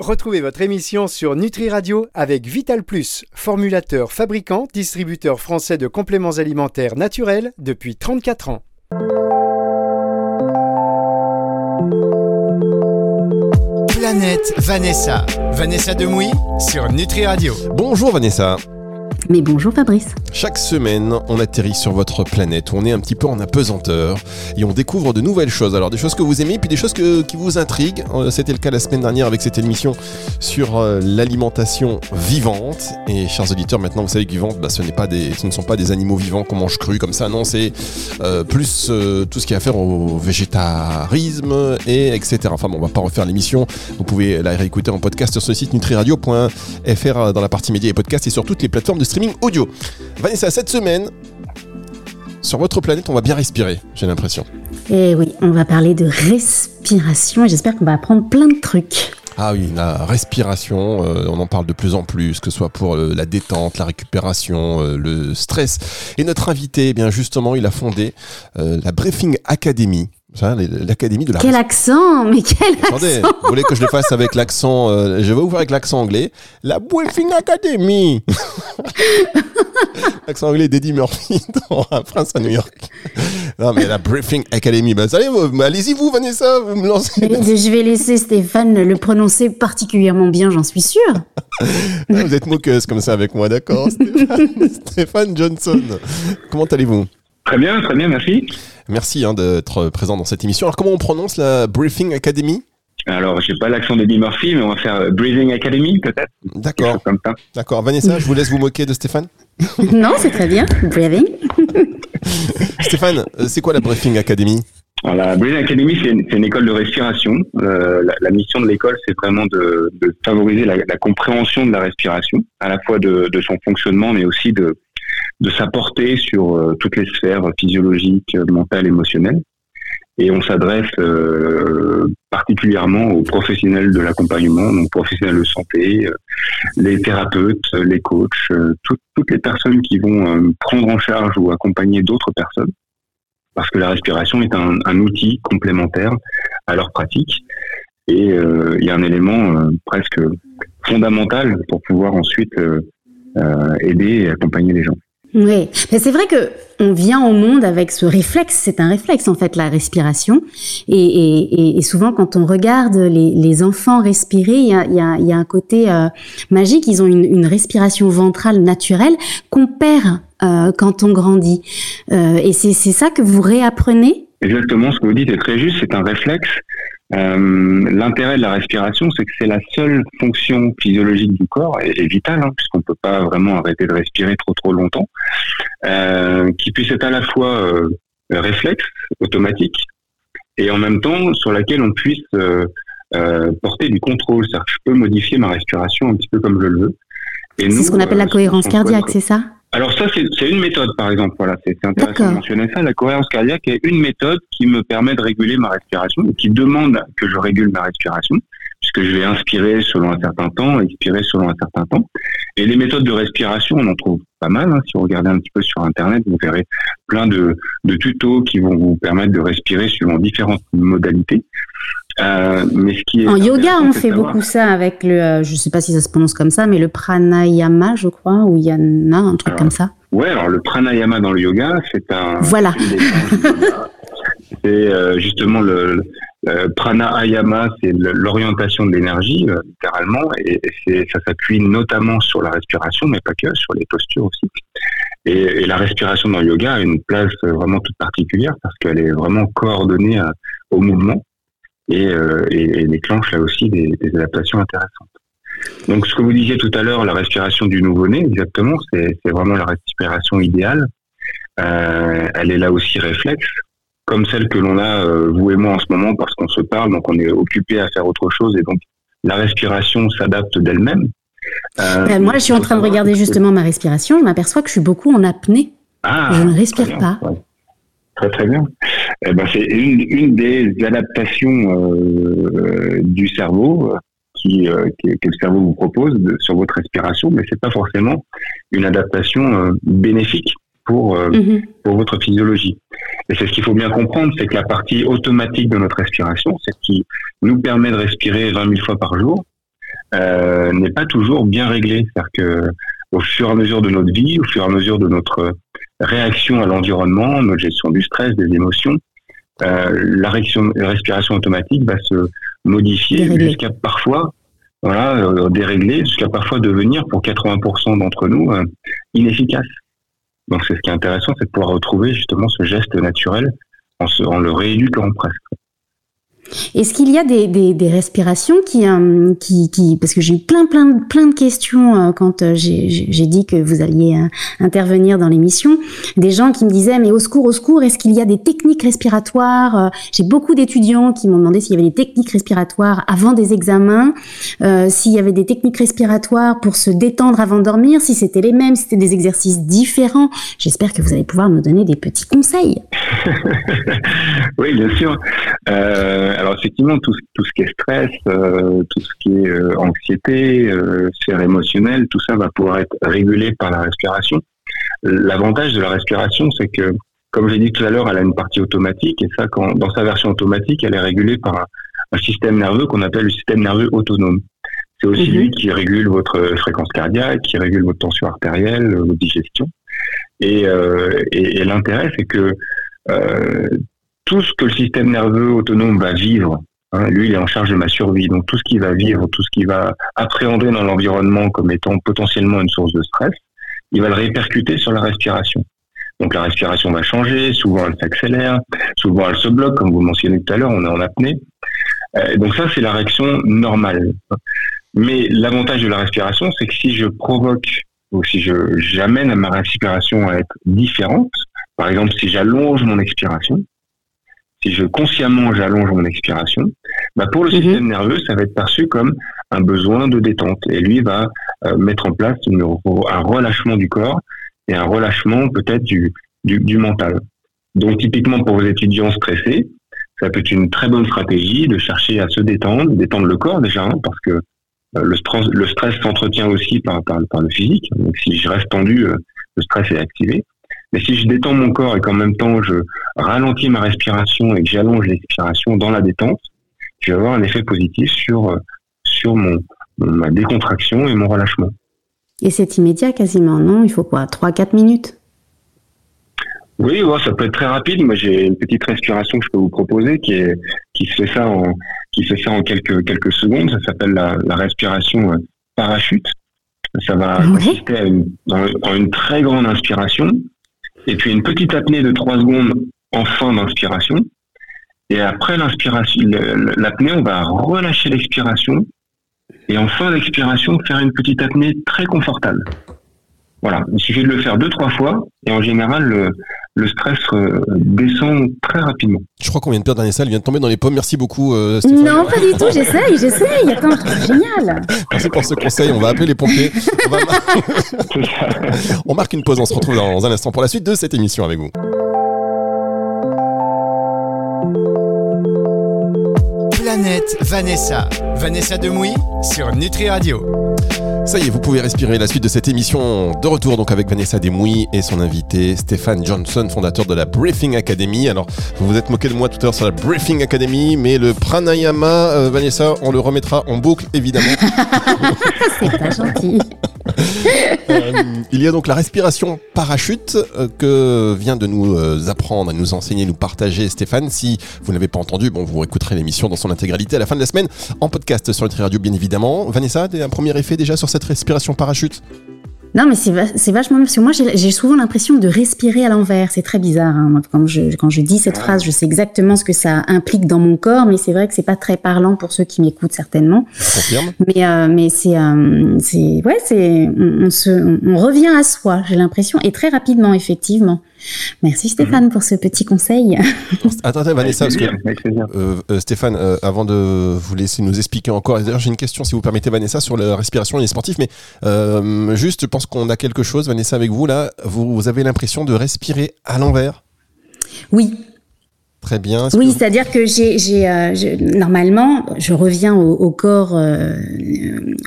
Retrouvez votre émission sur Nutri Radio avec Vital Plus, formulateur, fabricant, distributeur français de compléments alimentaires naturels depuis 34 ans. Planète Vanessa. Vanessa Demouy sur Nutri Radio. Bonjour Vanessa. Mais bonjour Fabrice. Chaque semaine, on atterrit sur votre planète, on est un petit peu en apesanteur et on découvre de nouvelles choses. Alors des choses que vous aimez, puis des choses qui vous intriguent. Euh, c'était le cas la semaine dernière avec cette émission sur euh, l'alimentation vivante. Et chers auditeurs, maintenant vous savez que vivante, bah, ce, pas des, ce ne sont pas des animaux vivants qu'on mange cru comme ça. Non, c'est euh, plus tout ce qui a à faire au végétarisme et etc. Enfin bon, on va pas refaire l'émission. Vous pouvez la réécouter en podcast sur ce site nutriradio.fr dans la partie médias et podcasts et sur toutes les plateformes de streaming audio. Vanessa, cette semaine, sur votre planète, on va bien respirer, j'ai l'impression. Et eh oui, on va parler de respiration et j'espère qu'on va apprendre plein de trucs. Ah oui, la respiration, euh, on en parle de plus en plus, que ce soit pour euh, la détente, la récupération, euh, le stress. Et notre invité, eh bien justement, il a fondé la Briefing Academy, L'académie de la. Quel accent Mais quel Attendez, vous voulez que je le fasse avec l'accent Je vais vous faire avec l'accent anglais. La Briefing Academy L'accent anglais d'Eddie Murphy dans Un prince à New York. Non, mais la Briefing Academy. Bah, allez-y, vous, Vanessa, vous me lancez. je vais laisser Stéphane le prononcer particulièrement bien, j'en suis sûr. vous êtes moqueuse comme ça avec moi, d'accord Stéphane Johnson. Comment allez-vous? Très bien, très bien, merci. Merci hein, d'être présent dans cette émission. Alors, comment on prononce la Briefing Academy? Alors, j'ai pas l'accent d'Eddie Murphy, mais on va faire euh, Breathing Academy, peut-être. D'accord. D'accord. Vanessa, je vous laisse vous moquer de Stéphane? non, c'est très bien. Breathing. Stéphane, euh, c'est quoi la Briefing Academy? Alors, la Breathing Academy, c'est une, école de respiration. Euh, la, mission de l'école, c'est vraiment de, favoriser la, compréhension de la respiration, à la fois de, de son fonctionnement, mais aussi de, de sa portée sur euh, toutes les sphères physiologiques, mentales, émotionnelles. Et on s'adresse euh, particulièrement aux professionnels de l'accompagnement, donc professionnels de santé, euh, les thérapeutes, les coachs, toutes les personnes qui vont prendre en charge ou accompagner d'autres personnes, parce que la respiration est un, un, outil complémentaire à leur pratique. Et il y a un élément presque fondamental pour pouvoir ensuite aider et accompagner les gens. Oui, mais c'est vrai que on vient au monde avec ce réflexe. C'est un réflexe en fait, la respiration. Et, et, et souvent, quand on regarde les, les enfants respirer, il y a, y, a, y a, un côté euh, magique. Ils ont une, une respiration ventrale naturelle qu'on perd euh, quand on grandit. Euh, et c'est ça que vous réapprenez? Exactement, ce que vous dites est très juste. C'est un réflexe. Euh, l'intérêt de la respiration, c'est que c'est la seule fonction physiologique du corps et, vitale, hein, puisqu'on ne peut pas vraiment arrêter de respirer trop trop longtemps, euh, qui puisse être à la fois euh, réflexe, automatique, et en même temps sur laquelle on puisse porter du contrôle. C'est-à-dire que je peux modifier ma respiration un petit peu comme je le veux. C'est ce qu'on appelle la cohérence cardiaque, c'est ça? Alors ça, c'est une méthode, par exemple. Voilà, c'est intéressant de mentionner ça. La cohérence cardiaque est une méthode qui me permet de réguler ma respiration, qui demande que je régule ma respiration, puisque je vais inspirer selon un certain temps, expirer selon un certain temps. Et les méthodes de respiration, on en trouve pas mal. Hein. Si vous regardez un petit peu sur Internet, vous verrez plein de, de tutos qui vont vous permettre de respirer selon différentes modalités. Euh, mais ce qui est en yoga, on fait beaucoup ça avec le, euh, je sais pas si ça se prononce comme ça, mais le pranayama, je crois, ou yana, un truc comme ça. Ouais, alors le pranayama dans le yoga, c'est un. Voilà. c'est euh, justement le, le pranayama, c'est l'orientation de l'énergie, littéralement, et, et ça s'appuie notamment sur la respiration, mais pas que, sur les postures aussi. Et, et, la respiration dans le yoga a une place vraiment toute particulière parce qu'elle est vraiment coordonnée au mouvement et, euh, et, et, déclenche là aussi des, des, adaptations intéressantes. Donc ce que vous disiez tout à l'heure, la respiration du nouveau-né, exactement, c'est vraiment la respiration idéale. Euh, elle est là aussi réflexe, comme celle que l'on a euh, vous et moi en ce moment parce qu'on se parle, donc on est occupé à faire autre chose et donc la respiration s'adapte d'elle-même. Ben, moi, je suis en train de regarder justement ma respiration. Je m'aperçois que je suis beaucoup en apnée. Ah, je ne respire pas. Très très bien. Eh ben, c'est une, une, des adaptations euh, du cerveau euh, qui, euh, que, le cerveau vous propose de, sur votre respiration, mais c'est pas forcément une adaptation euh, bénéfique pour mm-hmm. pour votre physiologie. Et c'est ce qu'il faut bien comprendre, c'est que la partie automatique de notre respiration, celle qui nous permet de respirer 20 000 fois par jour, n'est pas toujours bien réglé. C'est-à-dire que au fur et à mesure de notre vie, au fur et à mesure de notre réaction à l'environnement, notre gestion du stress, des émotions, la, respiration automatique va se modifier jusqu'à parfois voilà, euh, dérégler jusqu'à parfois devenir pour 80% d'entre nous euh, inefficace. Donc c'est ce qui est intéressant, c'est de pouvoir retrouver justement ce geste naturel en, se, en le rééduquant presque. Est-ce qu'il y a des, respirations qui, euh, qui, parce que j'ai eu plein, plein, plein de questions euh, quand euh, j'ai dit que vous alliez intervenir dans l'émission, des gens qui me disaient mais au secours, au secours, est-ce qu'il y a des techniques respiratoires J'ai beaucoup d'étudiants qui m'ont demandé s'il y avait des techniques respiratoires avant des examens, s'il y avait des techniques respiratoires pour se détendre avant de dormir, si c'était les mêmes, si c'était des exercices différents. J'espère que vous allez pouvoir nous donner des petits conseils. oui, bien sûr. Alors effectivement, tout, tout, ce qui est stress, euh, tout ce qui est euh, anxiété, euh, sphère émotionnelle, tout ça va pouvoir être régulé par la respiration. L'avantage de la respiration, c'est que, comme j'ai dit tout à l'heure, elle a une partie automatique, et ça, quand, dans sa version automatique, elle est régulée par un, système nerveux qu'on appelle le système nerveux autonome. C'est aussi mhm. lui qui régule votre fréquence cardiaque, qui régule votre tension artérielle, votre digestion. Et, et, et l'intérêt, c'est que euh, tout ce que le système nerveux autonome va vivre, hein, lui, il est en charge de ma survie. Donc tout ce qu'il va vivre, tout ce qu'il va appréhender dans l'environnement comme étant potentiellement une source de stress, il va le répercuter sur la respiration. Donc la respiration va changer, souvent elle s'accélère, souvent elle se bloque, comme vous mentionnez tout à l'heure, on est en apnée. Euh, donc ça, c'est la réaction normale. Mais l'avantage de la respiration, c'est que si je provoque ou si je j'amène ma respiration à être différente, par exemple si j'allonge mon expiration, si je consciemment j'allonge mon expiration, bah pour le mhm. système nerveux, ça va être perçu comme un besoin de détente. Et lui va euh, mettre en place un relâchement du corps et un relâchement peut-être du, du, mental. Donc typiquement pour vos étudiants stressés, ça peut être une très bonne stratégie de chercher à se détendre, détendre le corps déjà, hein, parce que euh, le stress, le stress s'entretient aussi par, par, par, le physique. Donc si je reste tendu, euh, le stress est activé. Mais si je détends mon corps et qu'en même temps je ralentis ma respiration et que j'allonge l'expiration dans la détente, je vais avoir un effet positif sur, euh, sur mon, ma décontraction et mon relâchement. Et c'est immédiat quasiment, non? Il faut quoi? 3-4 minutes? Oui, ça peut être très rapide. Moi, j'ai une petite respiration que je peux vous proposer qui est qui se fait ça en qui fait ça en quelques quelques secondes. Ça s'appelle la, respiration euh, parachute. Ça va consister à une, une très grande inspiration et puis une petite apnée de 3 secondes en fin d'inspiration. Et après l'inspiration, l'apnée, on va relâcher l'expiration et en fin d'expiration, faire une petite apnée très confortable. Voilà, il suffit de le faire deux, trois fois et en général, le, le stress euh, descend très rapidement. Je crois qu'on vient de perdre Vanessa, elle vient de tomber dans les pommes. Merci beaucoup, euh, Stéphane. Non, pas du tout, j'essaye, j'essaye. Attends, c'est génial. Merci pour ce conseil, on va appeler les pompiers. on marque une pause, on se retrouve dans un instant pour la suite de cette émission avec vous. Planète Vanessa. Vanessa Demouy sur Nutri Radio. Ça y est, vous pouvez respirer la suite de cette émission de retour donc avec Vanessa Demouy et son invité Stéphane Johnson, fondateur de la Briefing Academy. Alors, vous vous êtes moqué de moi tout à l'heure sur la Briefing Academy, mais le pranayama, euh, Vanessa, on le remettra en boucle évidemment. C'est pas gentil. Euh, il y a donc la respiration parachute euh, que vient de nous apprendre, à nous enseigner, nous partager Stéphane. Si vous n'avez pas entendu, bon, vous écouterez l'émission dans son intégralité à la fin de la semaine en podcast sur Nutri Radio bien évidemment. Vanessa, un premier effet déjà sur cette respiration parachute non, mais c'est vachement parce que moi j'ai souvent l'impression de respirer à l'envers. C'est très bizarre. Hein. Quand, je, quand je dis cette phrase, je sais exactement ce que ça implique dans mon corps, mais c'est vrai que c'est pas très parlant pour ceux qui m'écoutent certainement. Confirme. Mais euh, mais c'est euh, c'est ouais c'est on, se on revient à soi. J'ai l'impression et très rapidement effectivement. Merci Stéphane pour ce petit conseil. Attendez Vanessa, parce que euh, euh, Stéphane, euh, avant de vous laisser nous expliquer encore, d'ailleurs j'ai une question si vous permettez Vanessa sur la respiration et les sportifs, mais juste je pense qu'on a quelque chose Vanessa avec vous là, vous avez l'impression de respirer à l'envers? Oui, Très bien. Oui, c'est-à-dire que j'ai, euh, normalement, je reviens au, corps, euh,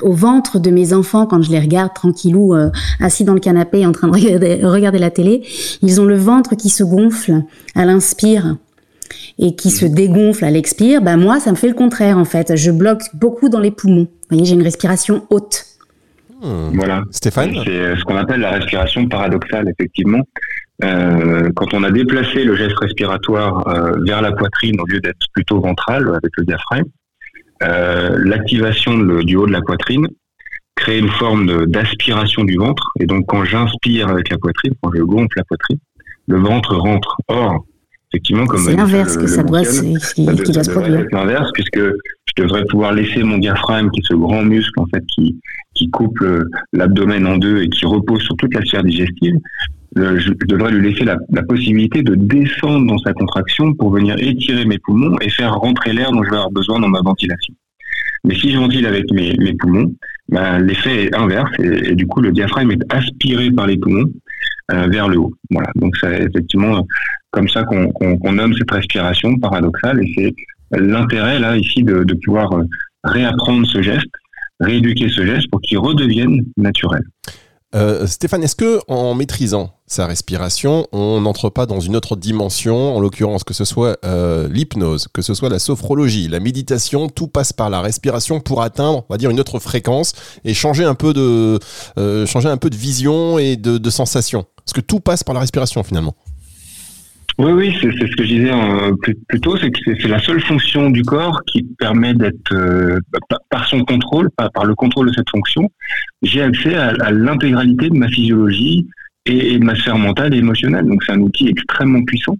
au ventre de mes enfants quand je les regarde tranquillou, euh, assis dans le canapé en train de regarder, regarder, la télé. Ils ont le ventre qui se gonfle à l'inspire. et qui se dégonfle à l'expire, ben moi, ça me fait le contraire en fait. Je bloque beaucoup dans les poumons. Vous voyez, j'ai une respiration haute. Hmm. Voilà. Stéphane C'est ce qu'on appelle la respiration paradoxale, effectivement. Euh, quand on a déplacé le geste respiratoire euh, vers la poitrine au lieu d'être plutôt ventral avec le diaphragme, euh, l'activation du haut de la poitrine crée une forme d'aspiration du ventre. Et donc quand j'inspire avec la poitrine, quand je gonfle la poitrine, le ventre rentre. Or, effectivement, comme c'est l'inverse que ça doit, se produire. l'inverse, puisque je devrais pouvoir laisser mon diaphragme, qui est ce grand muscle en fait qui qui coupe l'abdomen en deux et qui repose sur toute la sphère digestive, je devrais lui laisser la, possibilité de descendre dans sa contraction pour venir étirer mes poumons et faire rentrer l'air dont je vais avoir besoin dans ma ventilation. Mais si je ventile avec mes, mes poumons, ben, l'effet est inverse et, du coup le diaphragme est aspiré par les poumons euh, vers le haut. Voilà. Donc c'est effectivement comme ça qu'on nomme cette respiration paradoxale et c'est l'intérêt là ici de, de pouvoir réapprendre ce geste, rééduquer ce geste pour qu'il redevienne naturel. Euh, Stéphane, est-ce que en maîtrisant sa respiration, on n'entre pas dans une autre dimension, en l'occurrence que ce soit euh, l'hypnose, que ce soit la sophrologie, la méditation, tout passe par la respiration pour atteindre, on va dire, une autre fréquence et changer un peu de, euh, changer un peu de vision et de, de sensation? Parce que tout passe par la respiration finalement? Oui, oui, c'est ce que je disais euh, plus, tôt, c'est que c'est la seule fonction du corps qui permet d'être, euh, par son contrôle, par, le contrôle de cette fonction, j'ai accès à, l'intégralité de ma physiologie et, de ma sphère mentale et émotionnelle. Donc c'est un outil extrêmement puissant.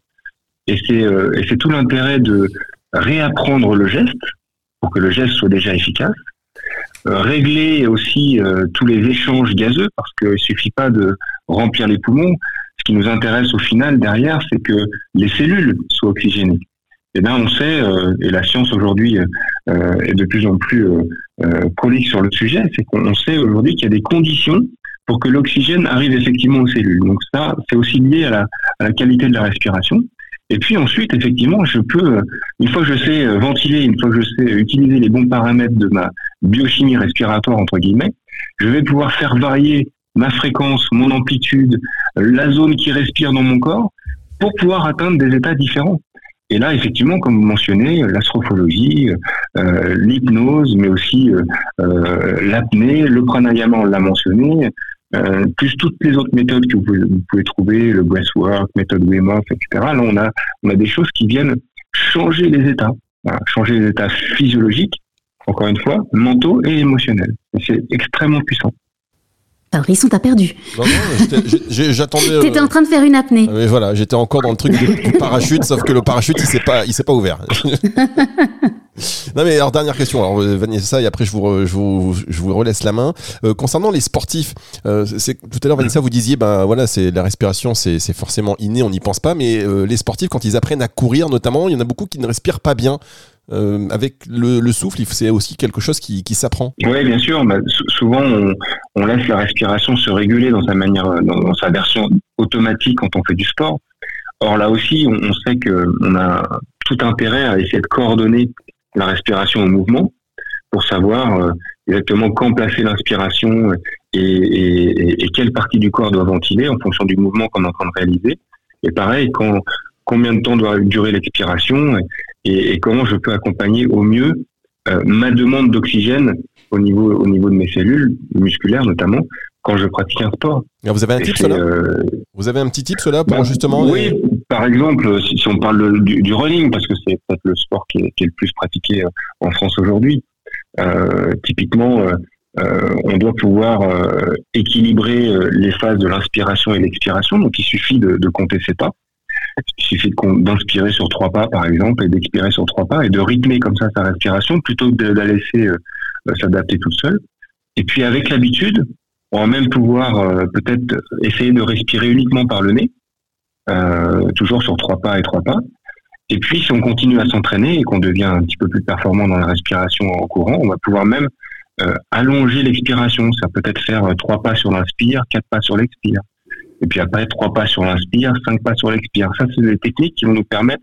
Et c'est euh, tout l'intérêt de réapprendre le geste pour que le geste soit déjà efficace. régler aussi tous les échanges gazeux parce qu'il suffit pas de remplir les poumons, ce qui nous intéresse au final derrière, c'est que les cellules soient oxygénées. Et bien, on sait, euh, et la science aujourd'hui euh, est de plus en plus euh, prolique sur le sujet, c'est qu'on sait aujourd'hui qu'il y a des conditions pour que l'oxygène arrive effectivement aux cellules. Donc ça, c'est aussi lié à la, à la, qualité de la respiration. Et puis ensuite, effectivement, je peux, une fois que je sais ventiler, une fois que je sais utiliser les bons paramètres de ma biochimie respiratoire, entre guillemets, je vais pouvoir faire varier ma fréquence, mon amplitude, la zone qui respire dans mon corps, pour pouvoir atteindre des états différents. Et là, effectivement, comme vous mentionnez, l'astrophologie, euh, l'hypnose, mais aussi euh, euh, l'apnée, le pranayama, on l'a mentionné, plus toutes les autres méthodes que vous pouvez, trouver, le breathwork, méthode Wim etc. Là, on a, on a des choses qui viennent changer les états, changer les états physiologiques, encore une fois, mentaux et émotionnels. c'est extrêmement puissant. Fabrice, t'a perdu. Non, non, j'attendais. T'étais en train de faire une apnée. Ah, mais voilà, j'étais encore dans le truc du parachute, sauf que le parachute, il s'est pas, il s'est pas ouvert. non mais alors dernière question, alors euh, Vanessa et après je vous, je vous, je vous relaisse la main. Euh, concernant les sportifs, euh, c'est tout à l'heure Vanessa vous disiez ben voilà c'est la respiration c'est forcément inné, on n'y pense pas, mais les sportifs quand ils apprennent à courir notamment, il y en a beaucoup qui ne respirent pas bien. Euh, avec le, le souffle, c'est aussi quelque chose qui, s'apprend. Oui, bien sûr. Bah, souvent, on, laisse la respiration se réguler dans sa manière, dans, sa version automatique quand on fait du sport. Or là aussi, on, on sait qu'on a tout intérêt à essayer de coordonner la respiration au mouvement pour savoir euh, exactement quand placer l'inspiration et, quelle partie du corps doit ventiler en fonction du mouvement qu'on est en train de réaliser. Et pareil, combien de temps doit durer l'expiration et, comment je peux accompagner au mieux euh, ma demande d'oxygène au niveau, au niveau de mes cellules musculaires notamment quand je pratique un sport. vous avez un tip cela euh, Vous avez un petit tip cela pour bah, justement Oui, par exemple, si, on parle du, running, parce que c'est peut-être le sport qui est, le plus pratiqué euh, en France aujourd'hui. typiquement, on doit pouvoir équilibrer les phases de l'inspiration et l'expiration. Donc, il suffit de, de compter ses pas. Il suffit d'inspirer sur trois pas, par exemple, et d'expirer sur trois pas, et de rythmer comme ça sa respiration, plutôt que de la laisser euh, euh, s'adapter toute seule. Et puis avec l'habitude, on va même pouvoir euh, peut-être essayer de respirer uniquement par le nez, toujours sur trois pas et trois pas. Et puis si on continue à s'entraîner et qu'on devient un petit peu plus performant dans la respiration en courant, on va pouvoir même allonger l'expiration. Ça peut être faire trois pas sur l'inspire, quatre pas sur l'expire. Et puis après, trois pas sur l'inspire, cinq pas sur l'expire. Ça, c'est des techniques qui vont nous permettre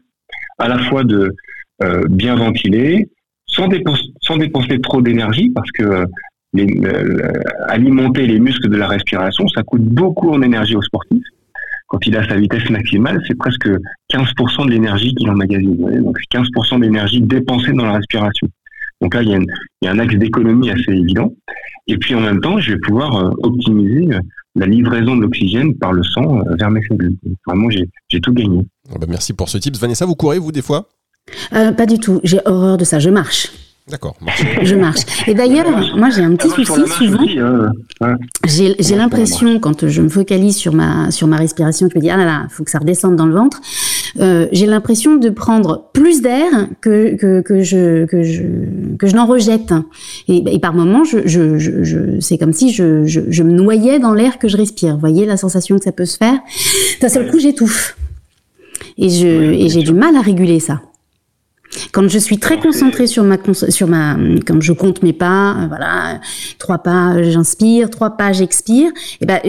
à la fois de euh, bien ventiler, sans dépenser, sans dépenser trop d'énergie, parce que les, euh, alimenter les muscles de la respiration, ça coûte beaucoup en énergie aux sportifs. quand il a sa vitesse maximale, c'est presque 15% de l'énergie qu'il emmagasine. Donc c'est 15% d'énergie dépensée dans la respiration. Donc là, il y a, un axe d'économie assez évident. Et puis en même temps, je vais pouvoir euh, optimiser euh, la livraison de l'oxygène par le sang euh, vers mes cellules. vraiment, j'ai tout gagné. Ah bah, merci pour ce tips. Vanessa, vous courez, vous, des fois? Pas du tout. J'ai horreur de ça. Je marche. D'accord. Je marche. Et d'ailleurs, moi j'ai un petit souci souvent. Hein. J'ai l'impression quand je me focalise sur ma sur ma respiration, je me dis ah là là, faut que ça redescende dans le ventre. Euh, j'ai l'impression de prendre plus d'air que, que, que je que je que je n'en rejette. Et, et, par moments, je, je, je, c'est comme si je, je, je me noyais dans l'air que je respire. Vous voyez la sensation que ça peut se faire? D'un seul coup, j'étouffe. Et je et j'ai du mal à réguler ça. Quand je suis très concentrée sur ma, sur ma, quand je compte mes pas, euh, voilà, trois pas, j'inspire, trois pas, j'expire. Et eh ben,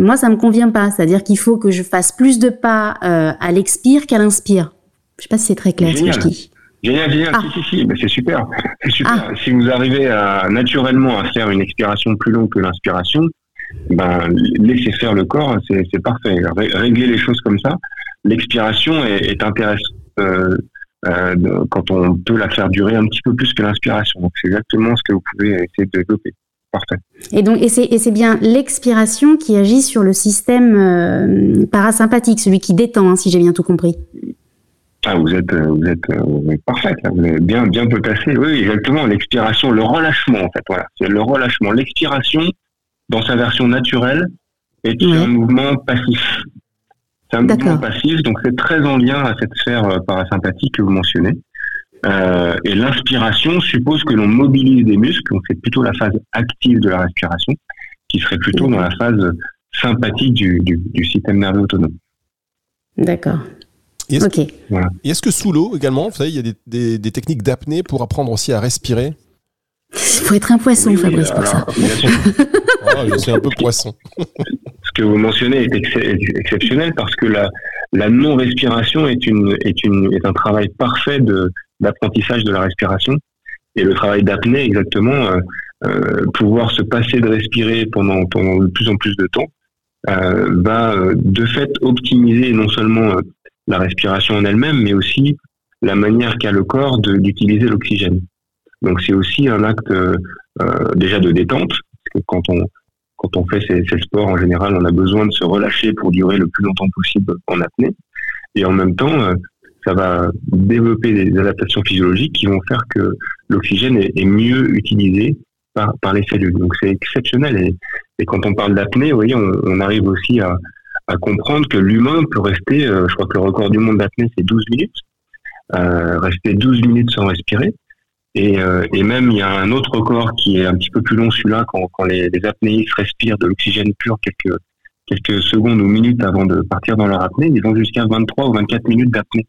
moi, ça me convient pas. C'est-à-dire qu'il faut que je fasse plus de pas euh, à l'expire qu'à l'inspire. Je sais pas si c'est très clair ce que je dis. Génial, génial, ah. si, si, si, c'est super. C'est super. Ah. Si vous arrivez à, naturellement à faire une expiration plus longue que l'inspiration, ben, laissez faire le corps, c'est parfait. Régler les choses comme ça. L'expiration est, est intéressante. Euh, euh, quand on peut la faire durer un petit peu plus que l'inspiration. Donc c'est exactement ce que vous pouvez essayer de développer. Parfait. Et donc et c'est bien l'expiration qui agit sur le système euh, parasympathique, celui qui détend, hein, si j'ai bien tout compris. Ah, vous êtes, euh, vous êtes, vous êtes parfaite, vous êtes bien, bien peu placé. Oui, exactement. L'expiration, le relâchement, en fait, voilà. C'est le relâchement. L'expiration, dans sa version naturelle, est un mouvement passif. C'est un mouvement passif, donc c'est très en lien à cette sphère euh, parasympathique que vous mentionnez. Euh, et l'inspiration suppose que l'on mobilise des muscles, donc c'est plutôt la phase active de la respiration, qui serait plutôt dans la phase sympathique du, système nerveux autonome. D'accord. Est-ce que, est que sous l'eau également, vous savez, il y a des, techniques d'apnée pour apprendre aussi à respirer? Il faut être un poisson, Fabrice, pour ça. Ah, je suis un peu poisson. que vous mentionnez est exceptionnel parce que la, la non-respiration est, une, est, une, est un travail parfait d'apprentissage de, la respiration. Et le travail d'apnée, exactement, euh, euh, pouvoir se passer de respirer pendant, pendant de plus en plus de temps, euh, va de fait optimiser non seulement la respiration en elle-même, mais aussi la manière qu'a le corps d'utiliser l'oxygène. Donc c'est aussi un acte déjà de détente, parce que quand on, quand on fait ces, sports, en général, on a besoin de se relâcher pour durer le plus longtemps possible en apnée. Et en même temps, euh, ça va développer des adaptations physiologiques qui vont faire que l'oxygène est, mieux utilisé par, par, les cellules. Donc c'est exceptionnel. Et, et, quand on parle d'apnée, vous voyez, on, arrive aussi à, à comprendre que l'humain peut rester, euh, je crois que le record du monde d'apnée, c'est 12 minutes, euh, rester 12 minutes sans respirer. Et, euh, et, même, il y a un autre record qui est un petit peu plus long, celui-là, quand, quand les, les, apnéistes respirent de l'oxygène pur quelques, quelques secondes ou minutes avant de partir dans leur apnée, ils vont jusqu'à 23 ou 24 minutes d'apnée.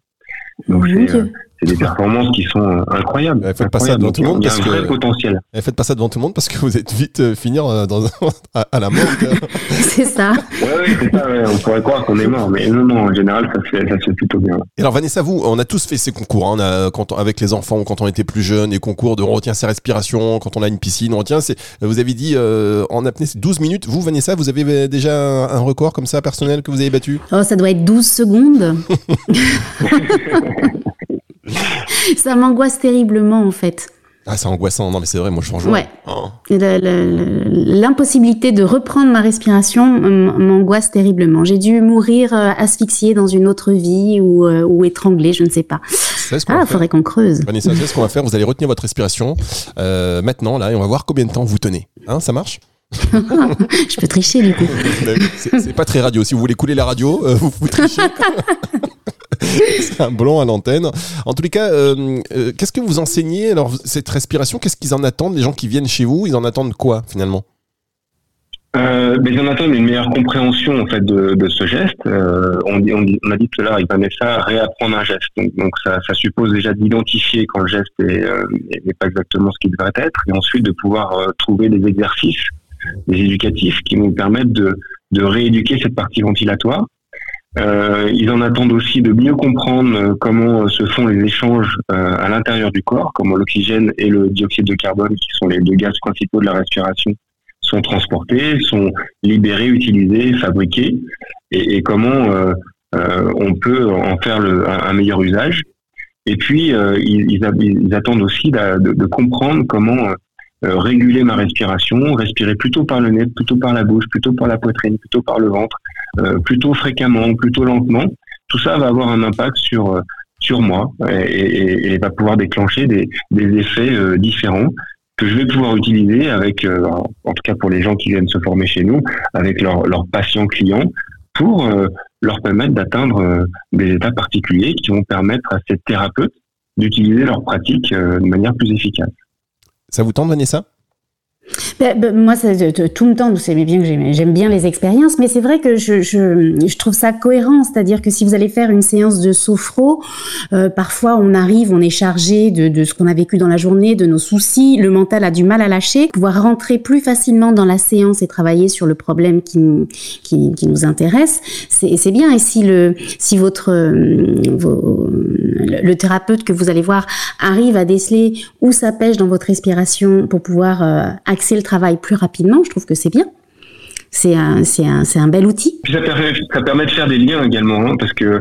Donc, c'est, c'est des performances qui sont euh, incroyables. Eh, faites pas ça devant tout le monde parce que. Vrai potentiel. Eh, faites pas ça devant tout le monde parce que vous êtes vite euh, finir euh, dans, à, la mort. c'est ça. Oui, ouais, c'est ça. Ouais. On pourrait croire qu'on est mort, mais non, non. En général, ça se fait, ça se fait plutôt bien. Et alors, Vanessa, vous, on a tous fait ces concours. Hein. On a, quand, avec les enfants, quand on était plus jeunes, les concours de on retient ses respirations, quand on a une piscine, on retient. C'est, vous avez dit en apnée, c'est 12 minutes. Vous, Vanessa, vous avez déjà un, record comme ça personnel que vous avez battu? Oh, ça doit être 12 secondes. ça m'angoisse terriblement en fait. Ah, c'est angoissant. Non, mais c'est vrai, moi je change. Ouais. Oh. L'impossibilité de reprendre ma respiration m'angoisse terriblement. J'ai dû mourir euh, asphyxiée dans une autre vie ou, euh, ou étranglée, je ne sais pas. ah, il faudrait qu'on creuse. Vanessa, c'est ce qu'on va faire. Vous allez retenir votre respiration euh, maintenant, là, et on va voir combien de temps vous tenez. Hein, ça marche? Je peux tricher du coup. C'est pas très radio. Si vous voulez couler la radio, vous, vous trichez. c'est un blond à l'antenne. En tous les cas, euh, euh, qu'est-ce que vous enseignez Alors, cette respiration, qu'est-ce qu'ils en attendent Les gens qui viennent chez vous, ils en attendent quoi finalement? Euh, mais ils en attendent une meilleure compréhension en fait de, ce geste. on, on, a dit tout à l'heure avec ça réapprendre un geste. Donc, ça, suppose déjà d'identifier quand le geste n'est pas exactement ce qu'il devrait être, et ensuite de pouvoir trouver des exercices, des éducatifs qui nous permettent de, de rééduquer cette partie ventilatoire ils en attendent aussi de mieux comprendre euh, comment euh, se font les échanges à l'intérieur du corps, comment l'oxygène et le dioxyde de carbone, qui sont les deux gaz principaux de la respiration, sont transportés, sont libérés, utilisés, fabriqués, et, comment on peut en faire le, un, meilleur usage. Et puis, ils, ils, attendent aussi de, de comprendre comment réguler ma respiration, respirer plutôt par le nez, plutôt par la bouche, plutôt par la poitrine, plutôt par le ventre, plutôt fréquemment, plutôt lentement. Tout ça va avoir un impact sur sur moi et, va pouvoir déclencher des, des effets euh, différents que je vais pouvoir utiliser avec, euh, en tout cas pour les gens qui viennent se former chez nous, avec leurs patients clients, pour euh, leur permettre d'atteindre des états particuliers qui vont permettre à ces thérapeutes d'utiliser leur pratique de manière plus efficace. Ça vous tente, Vanessa? Ben, ben, moi, tout le temps, vous savez bien que j'aime bien les expériences, mais c'est vrai que je, trouve ça cohérent, c'est-à-dire que si vous allez faire une séance de sophro, euh, parfois on arrive, on est chargé de, ce qu'on a vécu dans la journée, de nos soucis, le mental a du mal à lâcher, pouvoir rentrer plus facilement dans la séance et travailler sur le problème qui nous intéresse, c'est bien. Et si le, si votre, euh, le, thérapeute que vous allez voir arrive à déceler où ça pêche dans votre respiration pour pouvoir euh, axer le travail plus rapidement, je trouve que c'est bien. C'est un, c'est un, un bel outil. ça, permet, de faire des liens également, hein, parce que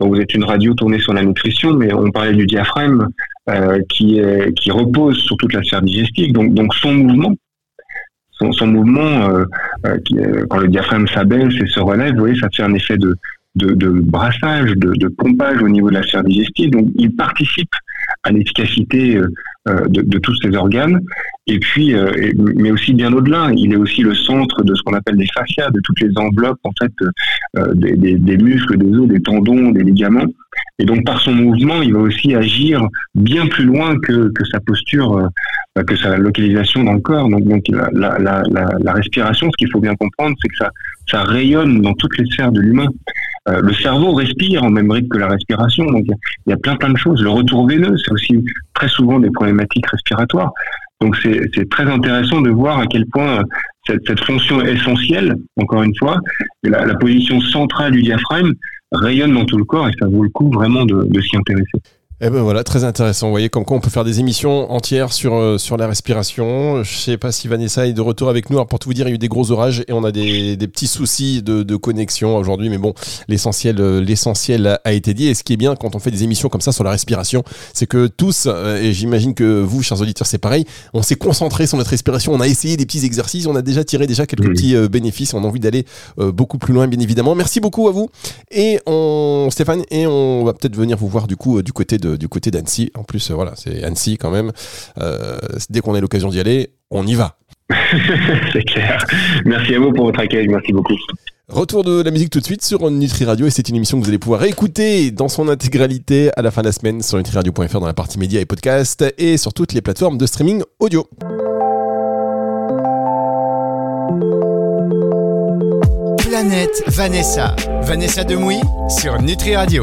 vous êtes une radio tournée sur la nutrition, mais on parlait du diaphragme euh, qui, qui repose sur toute la sphère digestive, donc, donc son mouvement. Son, mouvement, euh, euh, quand le diaphragme s'abaisse et se relève, vous voyez, ça fait un effet de, de, de brassage, de, de, pompage au niveau de la sphère digestive. Donc, il participe à l'efficacité euh, de, de, tous ces organes. Et puis, euh, mais aussi bien au-delà, il est aussi le centre de ce qu'on appelle des fascias, de toutes les enveloppes en fait euh, des, des, des, muscles, des os, des tendons, des ligaments. Et donc, par son mouvement, il va aussi agir bien plus loin que, que sa posture, que sa localisation dans le corps. Donc, donc la, la, la, la respiration, ce qu'il faut bien comprendre, c'est que ça, ça rayonne dans toutes les sphères de l'humain. Euh, le cerveau respire en même rythme que la respiration. Donc il y, a plein plein de choses. Le retour veineux, c'est aussi très souvent des problématiques respiratoires. Donc c'est très intéressant de voir à quel point euh, cette, cette fonction essentielle, encore une fois, la, position centrale du diaphragme rayonne dans tout le corps et ça vaut le coup vraiment de, de s'y intéresser. Eh ben voilà, très intéressant. Vous voyez comme quoi on peut faire des émissions entières sur, euh, sur la respiration. Je sais pas si Vanessa est de retour avec nous. Alors pour tout vous dire, il y a eu des gros orages et on a des, des petits soucis de, de connexion aujourd'hui. Mais bon, l'essentiel euh, l'essentiel a été dit. Et ce qui est bien quand on fait des émissions comme ça sur la respiration, c'est que tous, euh, et j'imagine que vous, chers auditeurs, c'est pareil, on s'est concentré sur notre respiration. On a essayé des petits exercices. On a déjà tiré déjà quelques petits bénéfices. On a envie d'aller beaucoup plus loin, bien évidemment. Merci beaucoup à vous. Et on, Stéphane, et on va peut-être venir vous voir du coup du côté de du côté d'Annecy. En plus, euh, voilà, c'est Annecy quand même. Euh, dès qu'on a l'occasion d'y aller, on y va. c'est clair. Merci à vous pour votre accueil. Merci beaucoup. Retour de la musique tout de suite sur Nutri Radio et c'est une émission que vous allez pouvoir écouter dans son intégralité à la fin de la semaine sur nutriradio.fr dans la partie médias et podcasts et sur toutes les plateformes de streaming audio. Planète Vanessa. Vanessa Demouy sur Nutri Radio.